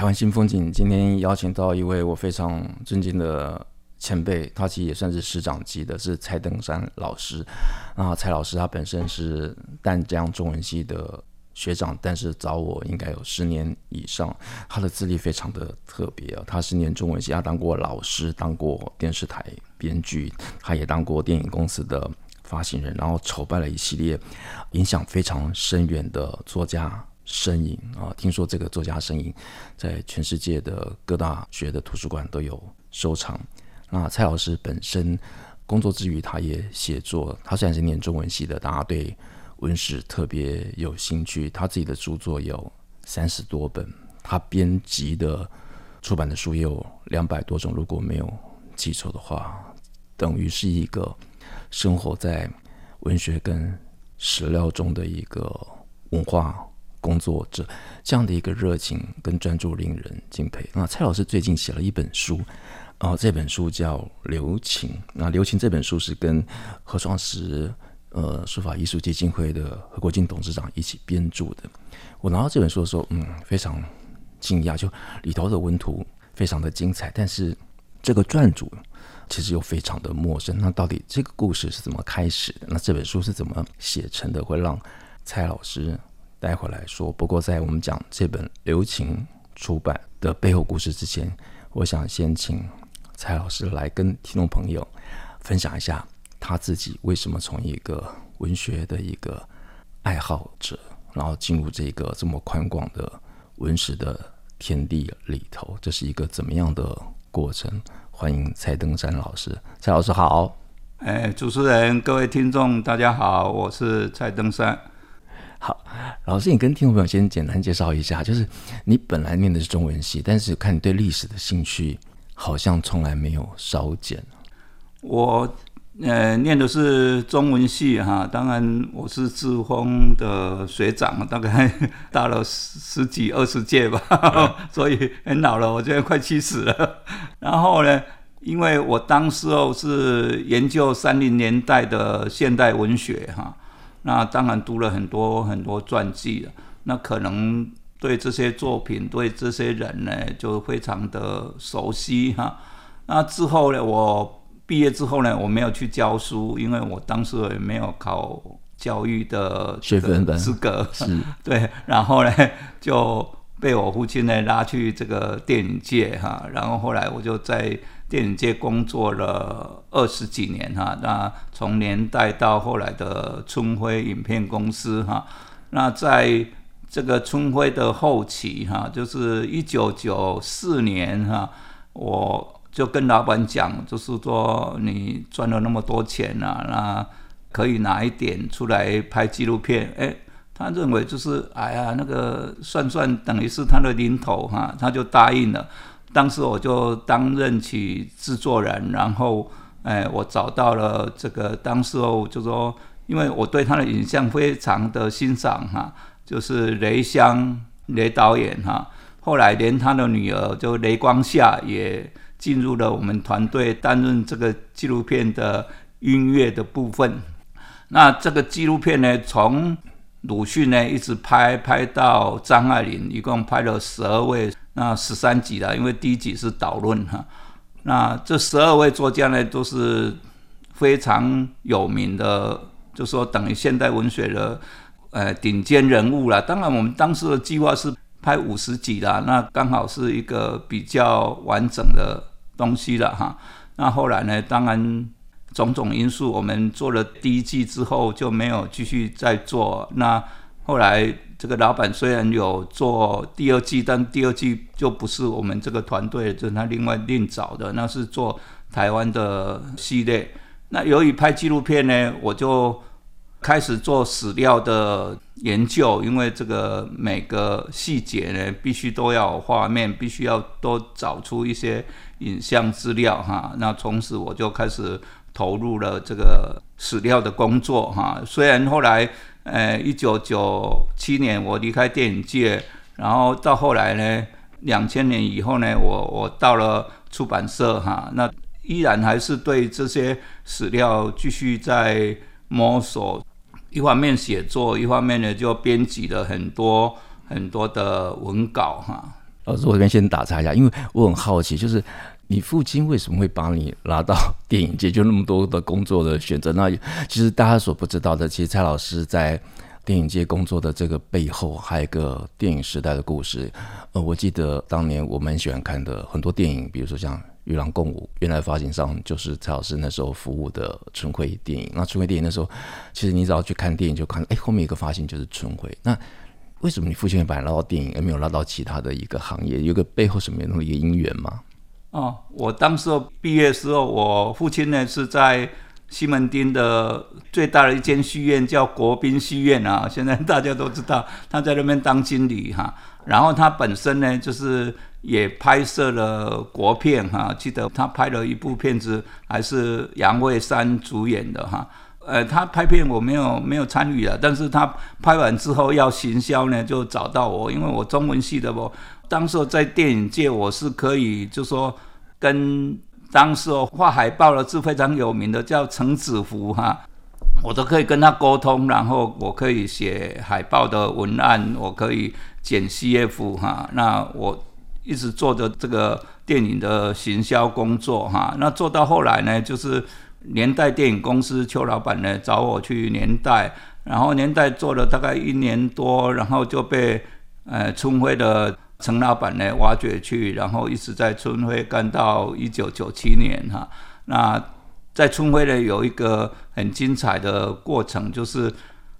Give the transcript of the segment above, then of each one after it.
台湾新风景今天邀请到一位我非常尊敬的前辈，他其实也算是师长级的，是蔡登山老师。那蔡老师他本身是淡江中文系的。学长，但是早我应该有十年以上。他的资历非常的特别啊，他是念中文系，他当过老师，当过电视台编剧，他也当过电影公司的发行人，然后筹办了一系列影响非常深远的作家身影啊。听说这个作家身影在全世界的各大学的图书馆都有收藏。那蔡老师本身工作之余，他也写作。他虽然是念中文系的，大家对。文史特别有兴趣，他自己的著作有三十多本，他编辑的出版的书也有两百多种，如果没有记错的话，等于是一个生活在文学跟史料中的一个文化工作者，这样的一个热情跟专注令人敬佩。那蔡老师最近写了一本书，哦这本书叫《留情》，那《留情》这本书是跟何双石。呃，书法艺术基金会的何国金董事长一起编著的。我拿到这本书的时候，嗯，非常惊讶，就里头的文图非常的精彩，但是这个撰主其实又非常的陌生。那到底这个故事是怎么开始的？那这本书是怎么写成的？会让蔡老师待会来说。不过在我们讲这本《留情》出版的背后故事之前，我想先请蔡老师来跟听众朋友分享一下。他自己为什么从一个文学的一个爱好者，然后进入这个这么宽广的文史的天地里头？这是一个怎么样的过程？欢迎蔡登山老师，蔡老师好。哎，主持人、各位听众，大家好，我是蔡登山。好，老师，你跟听众朋友先简单介绍一下，就是你本来念的是中文系，但是看你对历史的兴趣好像从来没有少减。我。呃，念的是中文系哈，当然我是志峰的学长，大概大了十十几二十届吧，嗯、所以很老了，我现在快七十了。然后呢，因为我当时候是研究三零年代的现代文学哈，那当然读了很多很多传记了，那可能对这些作品、对这些人呢，就非常的熟悉哈。那之后呢，我。毕业之后呢，我没有去教书，因为我当时也没有考教育的学分的资格。是，对，然后呢就被我父亲呢拉去这个电影界哈，然后后来我就在电影界工作了二十几年哈，那从年代到后来的春晖影片公司哈，那在这个春晖的后期哈，就是一九九四年哈，我。就跟老板讲，就是说你赚了那么多钱啊，那可以拿一点出来拍纪录片。哎，他认为就是哎呀，那个算算等于是他的零头哈，他就答应了。当时我就担任起制作人，然后哎，我找到了这个当时候就说，因为我对他的影像非常的欣赏哈，就是雷香雷导演哈，后来连他的女儿就雷光夏也。进入了我们团队，担任这个纪录片的音乐的部分。那这个纪录片呢，从鲁迅呢一直拍拍到张爱玲，一共拍了十二位，那十三集了。因为第一集是导论哈。那这十二位作家呢，都是非常有名的，就说等于现代文学的呃顶尖人物了。当然，我们当时的计划是拍五十集啦，那刚好是一个比较完整的。东西了哈，那后来呢？当然种种因素，我们做了第一季之后就没有继续再做。那后来这个老板虽然有做第二季，但第二季就不是我们这个团队，就是他另外另找的，那是做台湾的系列。那由于拍纪录片呢，我就开始做史料的研究，因为这个每个细节呢，必须都要画面，必须要都找出一些影像资料哈。那从此我就开始投入了这个史料的工作哈。虽然后来，呃，一九九七年我离开电影界，然后到后来呢，两千年以后呢，我我到了出版社哈，那依然还是对这些史料继续在摸索。一方面写作，一方面呢就编辑了很多很多的文稿哈。老师，我这边先打岔一下，因为我很好奇，就是你父亲为什么会把你拉到 电影界？就那么多的工作的选择，那其实大家所不知道的，其实蔡老师在电影界工作的这个背后，还有一个电影时代的故事。呃，我记得当年我们喜欢看的很多电影，比如说像。与狼共舞，原来发行商就是蔡老师那时候服务的春晖电影。那春晖电影那时候，其实你只要去看电影，就看哎，后面一个发行就是春晖。那为什么你父亲会把你拉到电影，而没有拉到其他的一个行业？有个背后什么样的一个因缘吗？哦，我当时候毕业时候，我父亲呢是在西门町的最大的一间戏院，叫国宾戏院啊。现在大家都知道，他在那边当经理哈。然后他本身呢，就是。也拍摄了国片哈，记得他拍了一部片子，还是杨惠姗主演的哈。呃，他拍片我没有没有参与了，但是他拍完之后要行销呢，就找到我，因为我中文系的不，当时在电影界我是可以，就说跟当时画海报的是非常有名的叫陈子福哈，我都可以跟他沟通，然后我可以写海报的文案，我可以剪 CF 哈，那我。一直做着这个电影的行销工作哈，那做到后来呢，就是年代电影公司邱老板呢找我去年代，然后年代做了大概一年多，然后就被呃春晖的陈老板呢挖掘去，然后一直在春晖干到一九九七年哈。那在春晖呢有一个很精彩的过程，就是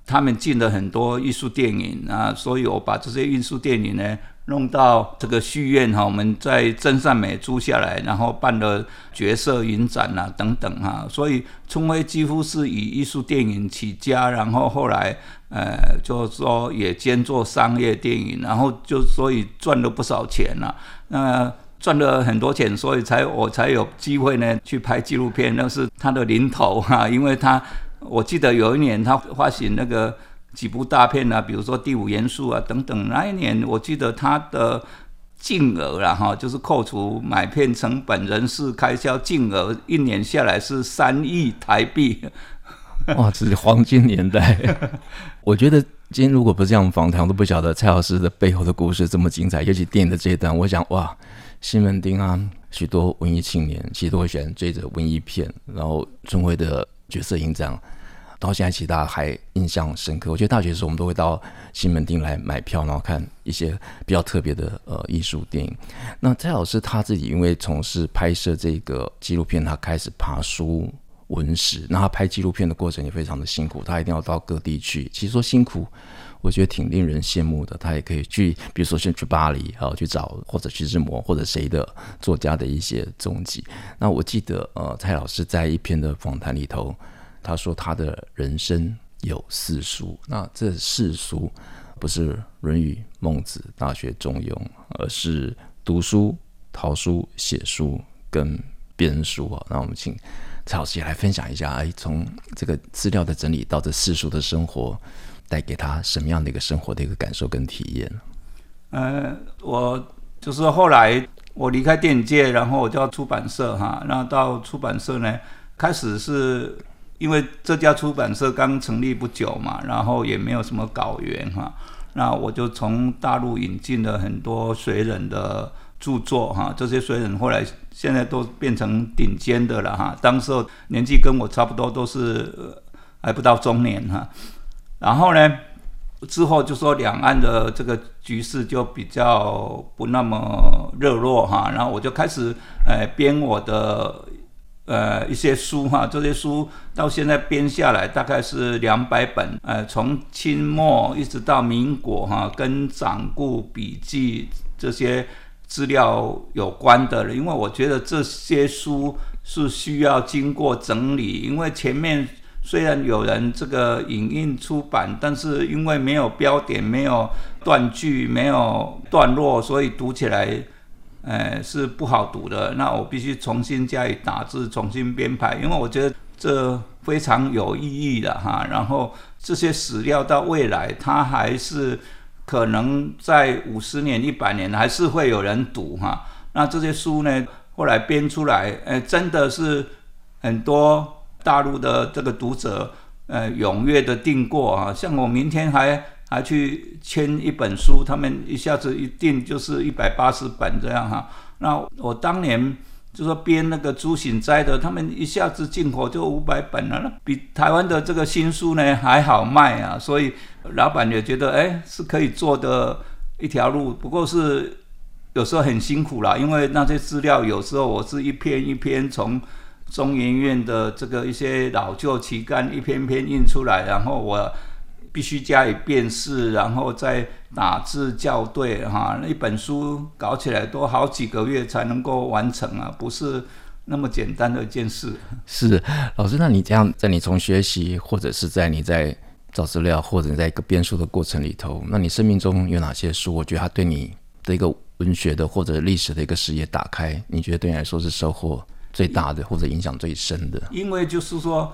他们进了很多艺术电影啊，所以我把这些艺术电影呢。弄到这个戏院哈，我们在真善美租下来，然后办了角色影展啊等等哈，所以春晖几乎是以艺术电影起家，然后后来呃就是说也兼做商业电影，然后就所以赚了不少钱呐，那赚了很多钱，所以才我才有机会呢去拍纪录片，那是他的零头哈，因为他我记得有一年他发行那个。几部大片啊，比如说《第五元素》啊等等，那一年我记得他的净额啦哈，就是扣除买片成本、人事开销净额，一年下来是三亿台币。哇，这是黄金年代！我觉得今天如果不是这样访谈，我都不晓得蔡老师的背后的故事这么精彩。尤其电影的这一段，我想哇，西门町啊，许多文艺青年其实都会喜欢追着文艺片，然后春晖的角色影展。到现在，其实大家还印象深刻。我觉得大学的时候，我们都会到西门町来买票，然后看一些比较特别的呃艺术电影。那蔡老师他自己因为从事拍摄这个纪录片，他开始爬书文史。那他拍纪录片的过程也非常的辛苦，他一定要到各地去。其实说辛苦，我觉得挺令人羡慕的。他也可以去，比如说先去巴黎，然后去找或者徐志摩或者谁的作家的一些踪迹。那我记得呃，蔡老师在一篇的访谈里头。他说：“他的人生有四书，那这四书不是《论语》《孟子》《大学》《中庸》，而是读书、淘书、写书跟编书啊。那我们请蔡老师也来分享一下，哎，从这个资料的整理到这四书的生活，带给他什么样的一个生活的一个感受跟体验？呃，我就是后来我离开电影界，然后我就到出版社哈，那到出版社呢，开始是。”因为这家出版社刚成立不久嘛，然后也没有什么稿源哈，那我就从大陆引进了很多水人的著作哈，这些水人后来现在都变成顶尖的了哈，当时年纪跟我差不多，都是还不到中年哈，然后呢，之后就说两岸的这个局势就比较不那么热络哈，然后我就开始呃编我的。呃，一些书哈，这些书到现在编下来大概是两百本，呃，从清末一直到民国哈，跟掌故笔记这些资料有关的。因为我觉得这些书是需要经过整理，因为前面虽然有人这个影印出版，但是因为没有标点、没有断句、没有段落，所以读起来，呃，是不好读的。那我必须重新加以打字、重新编排，因为我觉得这非常有意义的哈。然后这些史料到未来，它还是可能在五十年、一百年还是会有人读哈。那这些书呢，后来编出来，呃，真的是很多。大陆的这个读者，呃，踊跃的订过啊，像我明天还还去签一本书，他们一下子一订就是一百八十本这样哈。那我当年就说编那个朱醒斋的，他们一下子进口就五百本了，那比台湾的这个新书呢还好卖啊。所以老板也觉得，哎，是可以做的一条路，不过是有时候很辛苦啦，因为那些资料有时候我是一篇一篇从。中研院的这个一些老旧期刊一篇篇印出来，然后我必须加以辨识，然后再打字校对，哈，那一本书搞起来都好几个月才能够完成啊，不是那么简单的一件事。是老师，那你这样在你从学习，或者是在你在找资料，或者你在一个编书的过程里头，那你生命中有哪些书？我觉得它对你的一个文学的或者历史的一个视野打开，你觉得对你来说是收获？最大的或者影响最深的，因为就是说，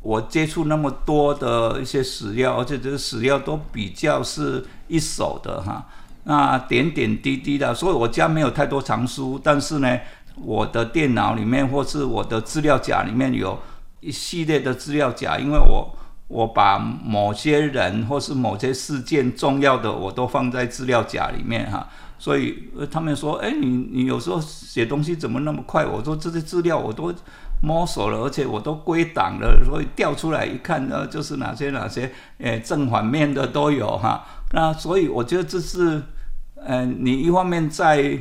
我接触那么多的一些史料，而且这个史料都比较是一手的哈，那点点滴滴的，所以我家没有太多藏书，但是呢，我的电脑里面或是我的资料夹里面有一系列的资料夹，因为我我把某些人或是某些事件重要的我都放在资料夹里面哈。所以他们说：“哎，你你有时候写东西怎么那么快？”我说：“这些资料我都摸索了，而且我都归档了，所以调出来一看呢，就是哪些哪些，诶，正反面的都有哈。那所以我觉得这是，嗯，你一方面在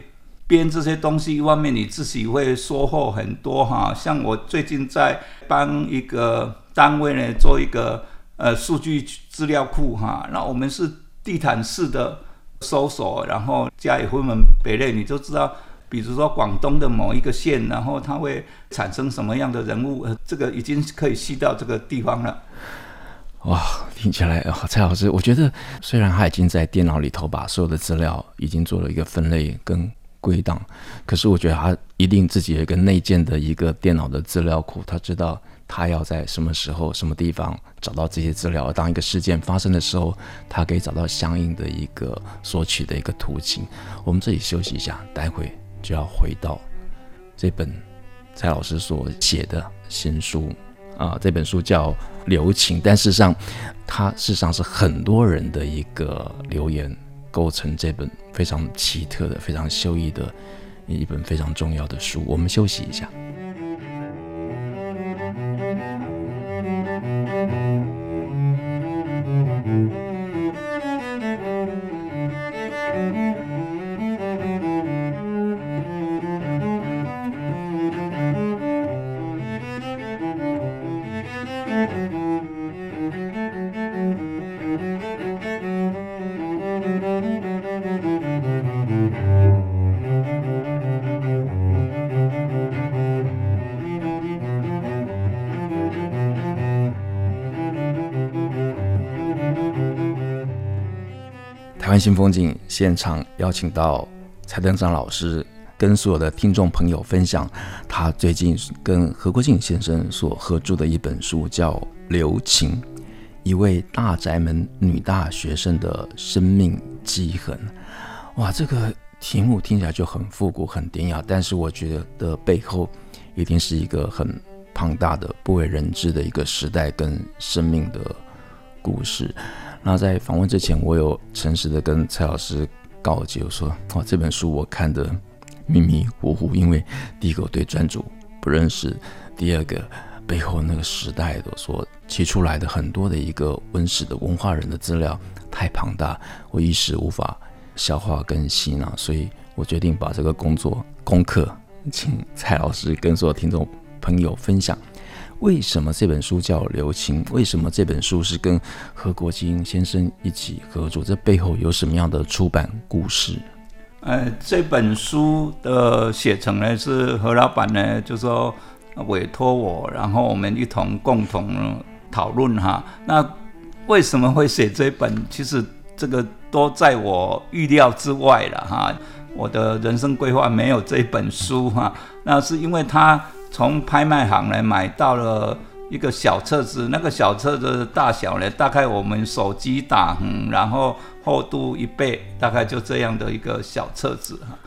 编这些东西，一方面你自己会收获很多哈。像我最近在帮一个单位呢做一个呃数据资料库哈，那我们是地毯式的。搜索，然后加以分门别类，你就知道，比如说广东的某一个县，然后它会产生什么样的人物，呃这个已经可以细到这个地方了。哇，听起来蔡老师，我觉得虽然他已经在电脑里头把所有的资料已经做了一个分类跟归档，可是我觉得他一定自己有一个内建的一个电脑的资料库，他知道。他要在什么时候、什么地方找到这些资料？当一个事件发生的时候，他可以找到相应的一个索取的一个途径。我们这里休息一下，待会就要回到这本蔡老师所写的新书啊。这本书叫《留情》，但事实上，它事实上是很多人的一个留言构成这本非常奇特的、非常秀逸的一本非常重要的书。我们休息一下。新风景现场邀请到蔡登章老师，跟所有的听众朋友分享他最近跟何国进先生所合著的一本书，叫《留情》，一位大宅门女大学生的生命迹痕。哇，这个题目听起来就很复古、很典雅，但是我觉得背后一定是一个很庞大的、不为人知的一个时代跟生命的故事。那在访问之前，我有诚实的跟蔡老师告诫我说：“哇，这本书我看得迷迷糊糊，因为第一个我对专注不认识，第二个背后那个时代的所提出来的很多的一个文史的文化人的资料太庞大，我一时无法消化跟吸纳，所以我决定把这个工作功课请蔡老师跟所有听众朋友分享。”为什么这本书叫《留情》？为什么这本书是跟何国进先生一起合作？这背后有什么样的出版故事？呃，这本书的写成呢，是何老板呢，就说委托我，然后我们一同共同讨论哈。那为什么会写这本？其实这个都在我预料之外了哈。我的人生规划没有这本书哈，那是因为他从拍卖行来买到了一个小册子，那个小册子的大小呢，大概我们手机大，嗯，然后厚度一倍，大概就这样的一个小册子哈。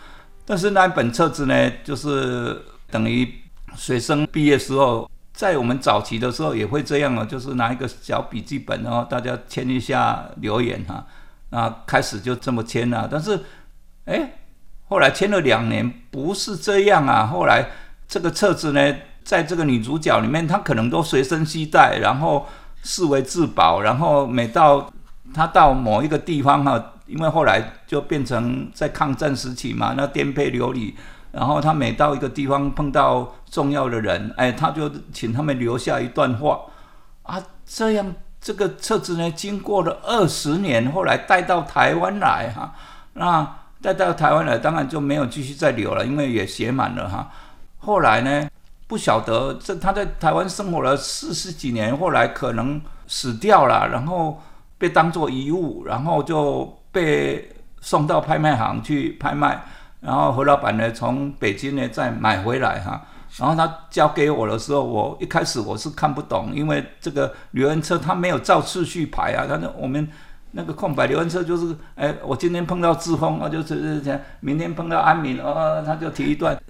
但是那本册子呢，就是等于学生毕业时候，在我们早期的时候也会这样啊，就是拿一个小笔记本，然后大家签一下留言哈，那开始就这么签了，但是，哎。后来签了两年，不是这样啊。后来这个册子呢，在这个女主角里面，她可能都随身携带，然后视为至宝。然后每到她到某一个地方哈，因为后来就变成在抗战时期嘛，那颠沛流离。然后她每到一个地方碰到重要的人，哎，她就请他们留下一段话啊。这样这个册子呢，经过了二十年，后来带到台湾来哈，那。带到台湾来，当然就没有继续再留了，因为也写满了哈。后来呢，不晓得这他在台湾生活了四十几年，后来可能死掉了，然后被当作遗物，然后就被送到拍卖行去拍卖，然后何老板呢从北京呢再买回来哈。然后他交给我的时候，我一开始我是看不懂，因为这个留言册他没有照次序排啊，他说我们。那个空白留言册就是，哎，我今天碰到志峰，我就是这样；明天碰到安敏，哦，他就提一段，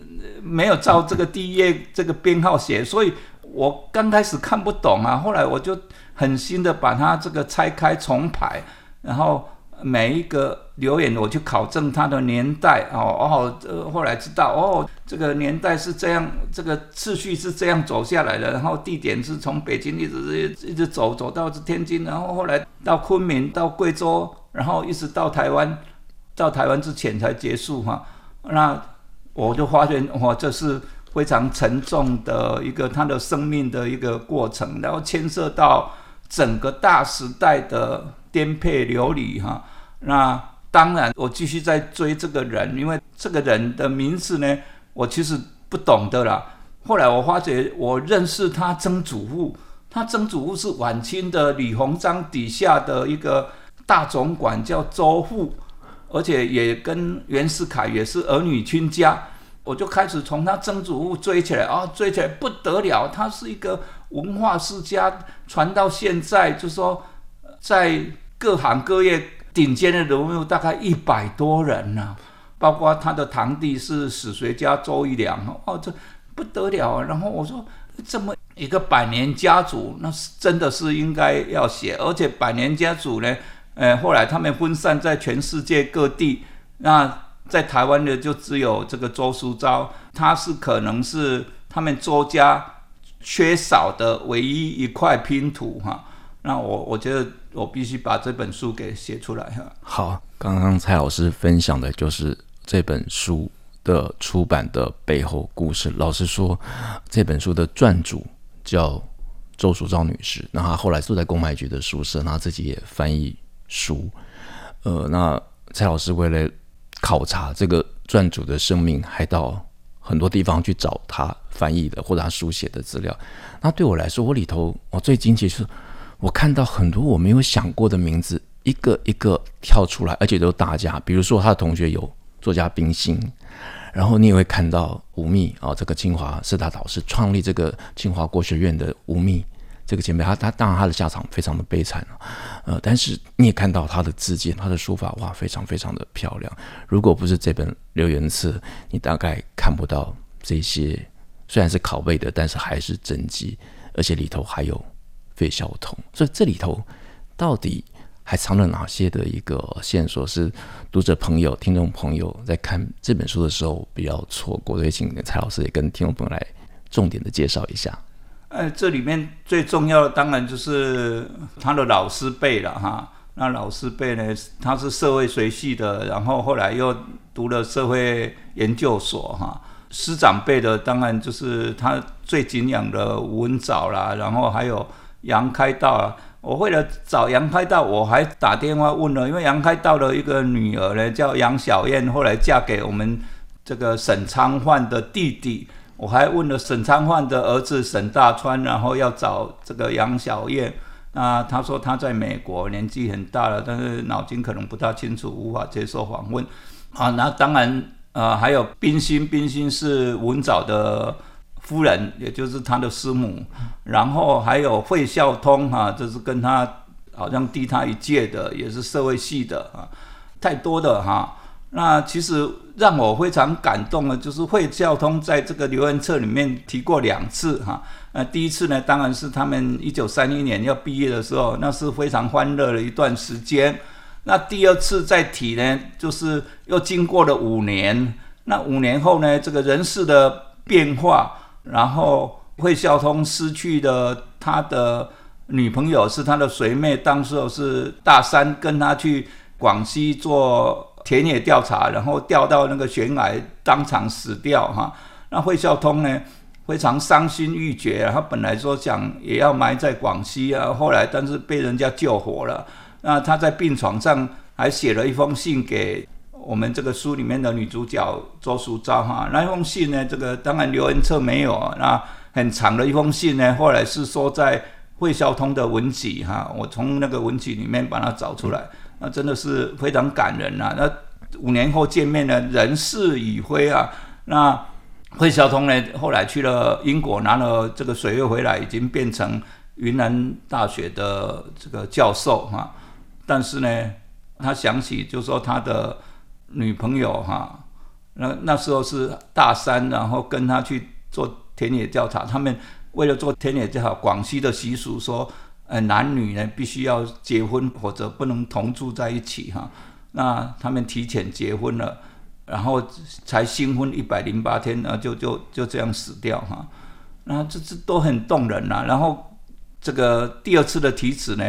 没有照这个第一页这个编号写，所以我刚开始看不懂啊，后来我就狠心的把它这个拆开重排，然后。每一个留言，我去考证它的年代哦哦，呃，后来知道哦，这个年代是这样，这个次序是这样走下来的，然后地点是从北京一直一直走走到天津，然后后来到昆明，到贵州，然后一直到台湾，到台湾之前才结束哈。那我就发现哇，这是非常沉重的一个他的生命的一个过程，然后牵涉到整个大时代的。颠沛流离哈，那当然我继续在追这个人，因为这个人的名字呢，我其实不懂的啦。后来我发觉我认识他曾祖父，他曾祖父是晚清的李鸿章底下的一个大总管，叫周复，而且也跟袁世凯也是儿女亲家。我就开始从他曾祖父追起来啊，追起来不得了，他是一个文化世家，传到现在就说。在各行各业顶尖的人物大概一百多人呢、包括他的堂弟是史学家周一良哦，这不得了啊！然后我说，这么一个百年家族，那是真的是应该要写，而且百年家族呢，呃，后来他们分散在全世界各地，那在台湾的就只有这个周书昭，他是可能是他们周家缺少的唯一一块拼图哈。那我我觉得我必须把这本书给写出来哈。好，刚刚蔡老师分享的就是这本书的出版的背后故事。老实说，这本书的撰主叫周淑昭女士，那她后来住在公卖局的宿舍，她自己也翻译书。呃，那蔡老师为了考察这个撰主的生命，还到很多地方去找他翻译的或者他书写的资料。那对我来说，我里头我最惊奇是。我看到很多我没有想过的名字，一个一个跳出来，而且都是大家。比如说他的同学有作家冰心，然后你也会看到吴宓啊，这个清华师大导师，创立这个清华国学院的吴宓这个前辈，他他当然他的下场非常的悲惨啊，呃，但是你也看到他的字迹，他的书法哇，非常非常的漂亮。如果不是这本留言册，你大概看不到这些，虽然是拷贝的，但是还是真迹，而且里头还有。费孝通，所以这里头到底还藏了哪些的一个线索？是读者朋友、听众朋友在看这本书的时候比较错过所以请蔡老师也跟听众朋友来重点的介绍一下。哎，这里面最重要的当然就是他的老师辈了哈。那老师辈呢，他是社会学系的，然后后来又读了社会研究所哈。师长辈的当然就是他最敬仰的吴文藻啦，然后还有。杨开道啊，我为了找杨开道，我还打电话问了，因为杨开道的一个女儿呢叫杨小燕，后来嫁给我们这个沈昌焕的弟弟，我还问了沈昌焕的儿子沈大川，然后要找这个杨小燕。那他说他在美国，年纪很大了，但是脑筋可能不大清楚，无法接受访问。啊，那当然，呃，还有冰心，冰心是文藻的夫人，也就是他的师母。然后还有费孝通，哈、啊，这是跟他好像低他一届的，也是社会系的啊，太多的哈。那其实让我非常感动的，就是费孝通在这个留言册里面提过两次哈。那第一次呢，当然是他们一九三一年要毕业的时候，那是非常欢乐的一段时间。那第二次再提呢，就是又经过了五年。那五年后呢，这个人事的变化，然后惠孝通失去的他的女朋友，是他的随妹，当时是大三跟他去广西做。田野调查，然后掉到那个悬崖，当场死掉哈。那惠孝通呢，非常伤心欲绝。他本来说想也要埋在广西啊，后来但是被人家救活了。那他在病床上还写了一封信给我们这个书里面的女主角周淑昭哈。那封信呢，这个当然刘恩策没有啊。那很长的一封信呢，后来是说在惠孝通的文集哈，我从那个文集里面把它找出来。那真的是非常感人呐、啊！那五年后见面呢，人事已非啊。那惠孝通呢，后来去了英国，拿了这个水位回来，已经变成云南大学的这个教授哈、啊。但是呢，他想起就说他的女朋友哈、那那时候是大三，然后跟他去做田野调查，他们为了做田野调查，广西的习俗说。呃，男女呢必须要结婚，或者不能同住在一起哈。那他们提前结婚了，然后才新婚一百零八天，然后就就就这样死掉哈。那这这都很动人呐。然后这个第二次的题词呢，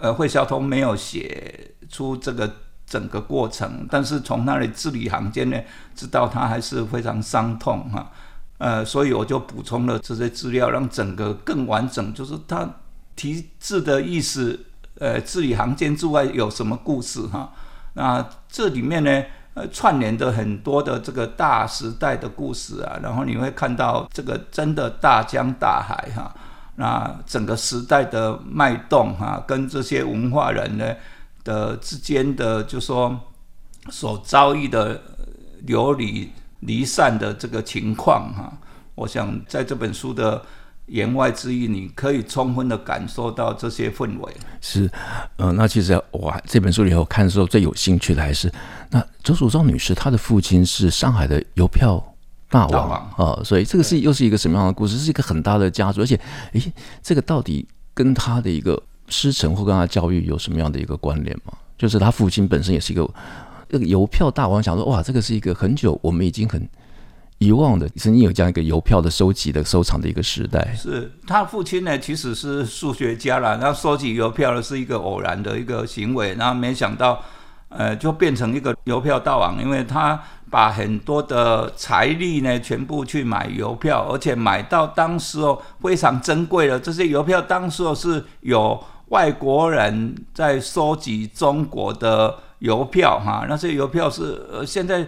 呃，惠孝通没有写出这个整个过程，但是从那里字里行间呢，知道他还是非常伤痛哈。呃，所以我就补充了这些资料，让整个更完整，就是他。题字的意思，呃，字里行间之外有什么故事哈？那这里面呢，呃，串联的很多的这个大时代的故事啊，然后你会看到这个真的大江大海哈，那整个时代的脉动哈，跟这些文化人呢的之间的，就说所遭遇的流离离散的这个情况哈，我想在这本书的。言外之意，你可以充分的感受到这些氛围。是，呃，那其实我这本书里头看的时候最有兴趣的还是那周淑昭女士，她的父亲是上海的邮票大王啊、呃，所以这个是又是一个什么样的故事？是一个很大的家族，而且，诶，这个到底跟他的一个师承或跟他教育有什么样的一个关联吗？就是他父亲本身也是一个那个邮票大王，想说哇，这个是一个很久我们已经很。遗忘的曾经有这样一个邮票的收集的收藏的一个时代，是他父亲呢，其实是数学家啦，然后收集邮票呢是一个偶然的一个行为，然后没想到，呃，就变成一个邮票大王，因为他把很多的财力呢全部去买邮票，而且买到当时哦非常珍贵的这些邮票，当时哦是有外国人在收集中国的邮票哈，那些邮票是呃现在。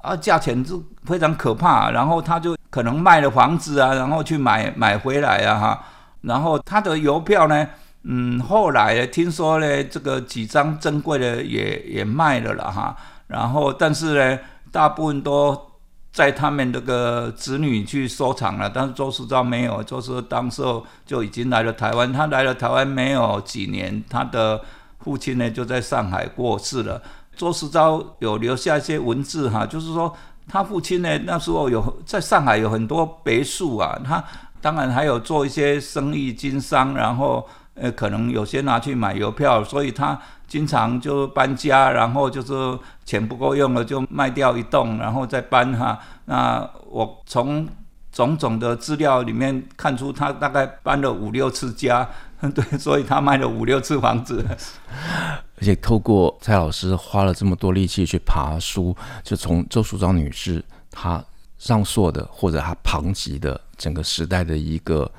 啊，价钱是非常可怕，然后他就可能卖了房子啊，然后去买买回来啊哈，然后他的邮票呢，嗯，后来听说呢，这个几张珍贵的也也卖了了哈，然后但是呢，大部分都在他们这个子女去收藏了，但是周世昭没有，周淑昭当时候就已经来了台湾，他来了台湾没有几年，他的父亲呢就在上海过世了。周世昭有留下一些文字哈，就是说他父亲呢那时候有在上海有很多别墅啊，他当然还有做一些生意经商，然后呃可能有些拿去买邮票，所以他经常就搬家，然后就是钱不够用了就卖掉一栋，然后再搬哈。那我从种种的资料里面看出，他大概搬了五六次家，对，所以他卖了五六次房子。而且透过蔡老师花了这么多力气去爬书，就从周淑章女士她上溯的或者她旁及的整个时代的一个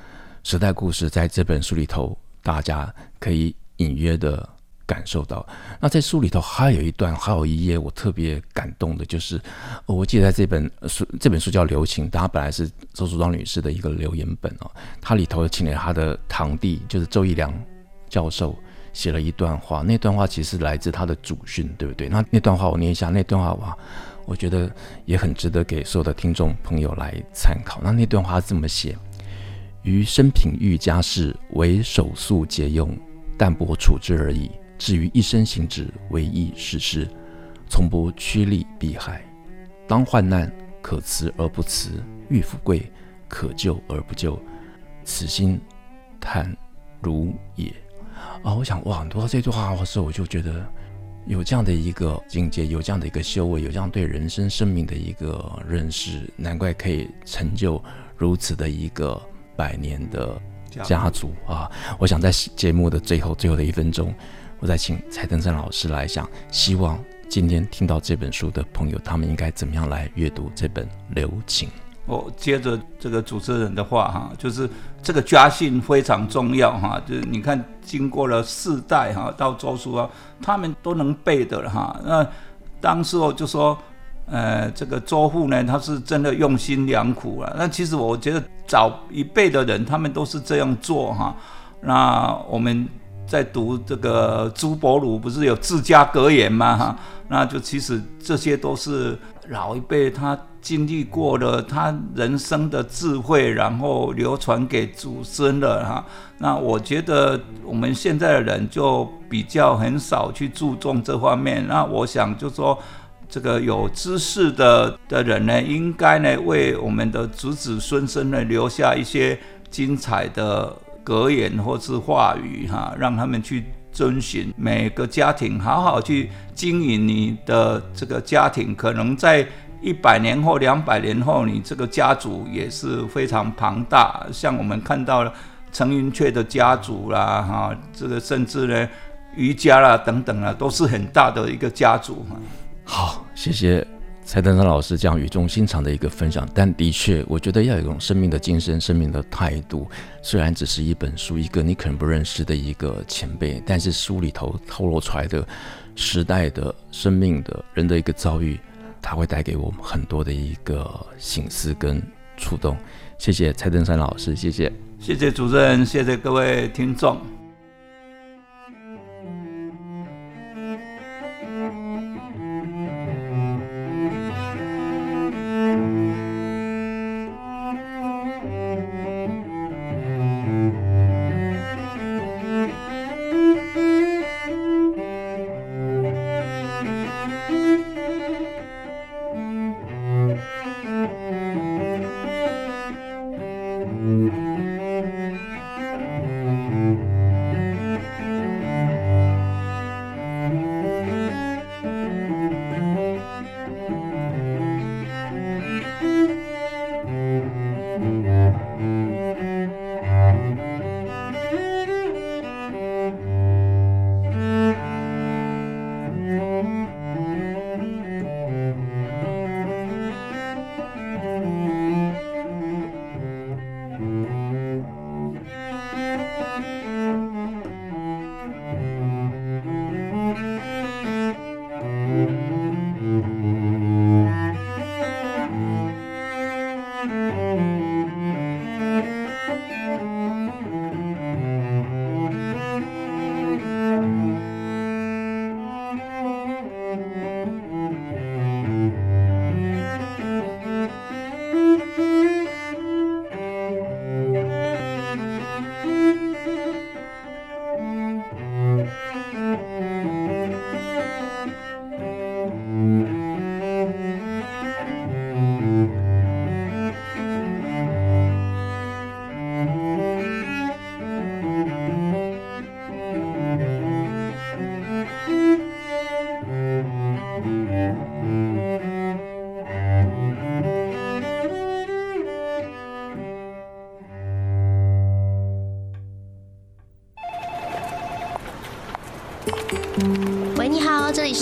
时代故事，在这本书里头，大家可以隐约的感受到。那在书里头还有一段，还有一页我特别感动的，就是我记得在这本书，这本书叫《留情》，它本来是周淑庄女士的一个留言本哦，它里头请了她的堂弟，就是周义良教授写了一段话，那段话其实来自他的祖训，对不对？那那段话我念一下，那段话哇，我觉得也很值得给所有的听众朋友来参考。那那段话这么写：于生平欲家事，唯手速节用，淡泊处之而已。至于一生行止，唯义事事，从不趋利避害。当患难，可辞而不辞；遇富贵，可救而不救。此心坦如也。啊，我想哇，读到这句话的时候，我就觉得有这样的一个境界，有这样的一个修为，有这样对人生生命的一个认识，难怪可以成就如此的一个百年的家族啊！我想在节目的最后最后的一分钟。我再请蔡登山老师来想，希望今天听到这本书的朋友，他们应该怎么样来阅读这本《留情》？我接着这个主持人的话哈，就是这个家训非常重要哈，就是你看经过了四代哈，到周叔啊，他们都能背的了哈。那当时候就说，呃，这个周父呢，他是真的用心良苦了。那其实我觉得早一辈的人，他们都是这样做哈。那我们。在读这个朱柏儒不是有自家格言吗？哈，那就其实这些都是老一辈他经历过的，他人生的智慧，然后流传给祖孙的哈。那我觉得我们现在的人就比较很少去注重这方面。那我想就说，这个有知识的的人呢，应该呢为我们的子子孙孙呢留下一些精彩的。格言或是话语哈，让他们去遵循。每个家庭好好去经营你的这个家庭，可能在一百年后、两百年后，你这个家族也是非常庞大。像我们看到了陈寅恪的家族啦，哈，这个甚至呢余家啦等等啊，都是很大的一个家族。好，谢谢。蔡登山老师这样语重心长的一个分享，但的确，我觉得要有一种生命的精神、生命的态度。虽然只是一本书，一个你可能不认识的一个前辈，但是书里头透露出来的时代的生命的人的一个遭遇，它会带给我们很多的一个醒思跟触动。谢谢蔡登山老师，谢谢，谢谢主持人，谢谢各位听众。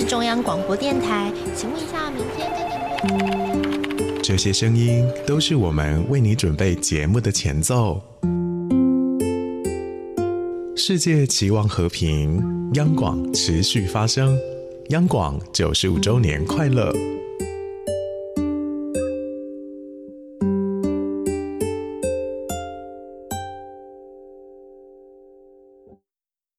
中央广播电台，请问一下，明天跟你这些声音都是我们为你准备节目的前奏。世界期望和平，央广持续发声。央广九十五周年快乐！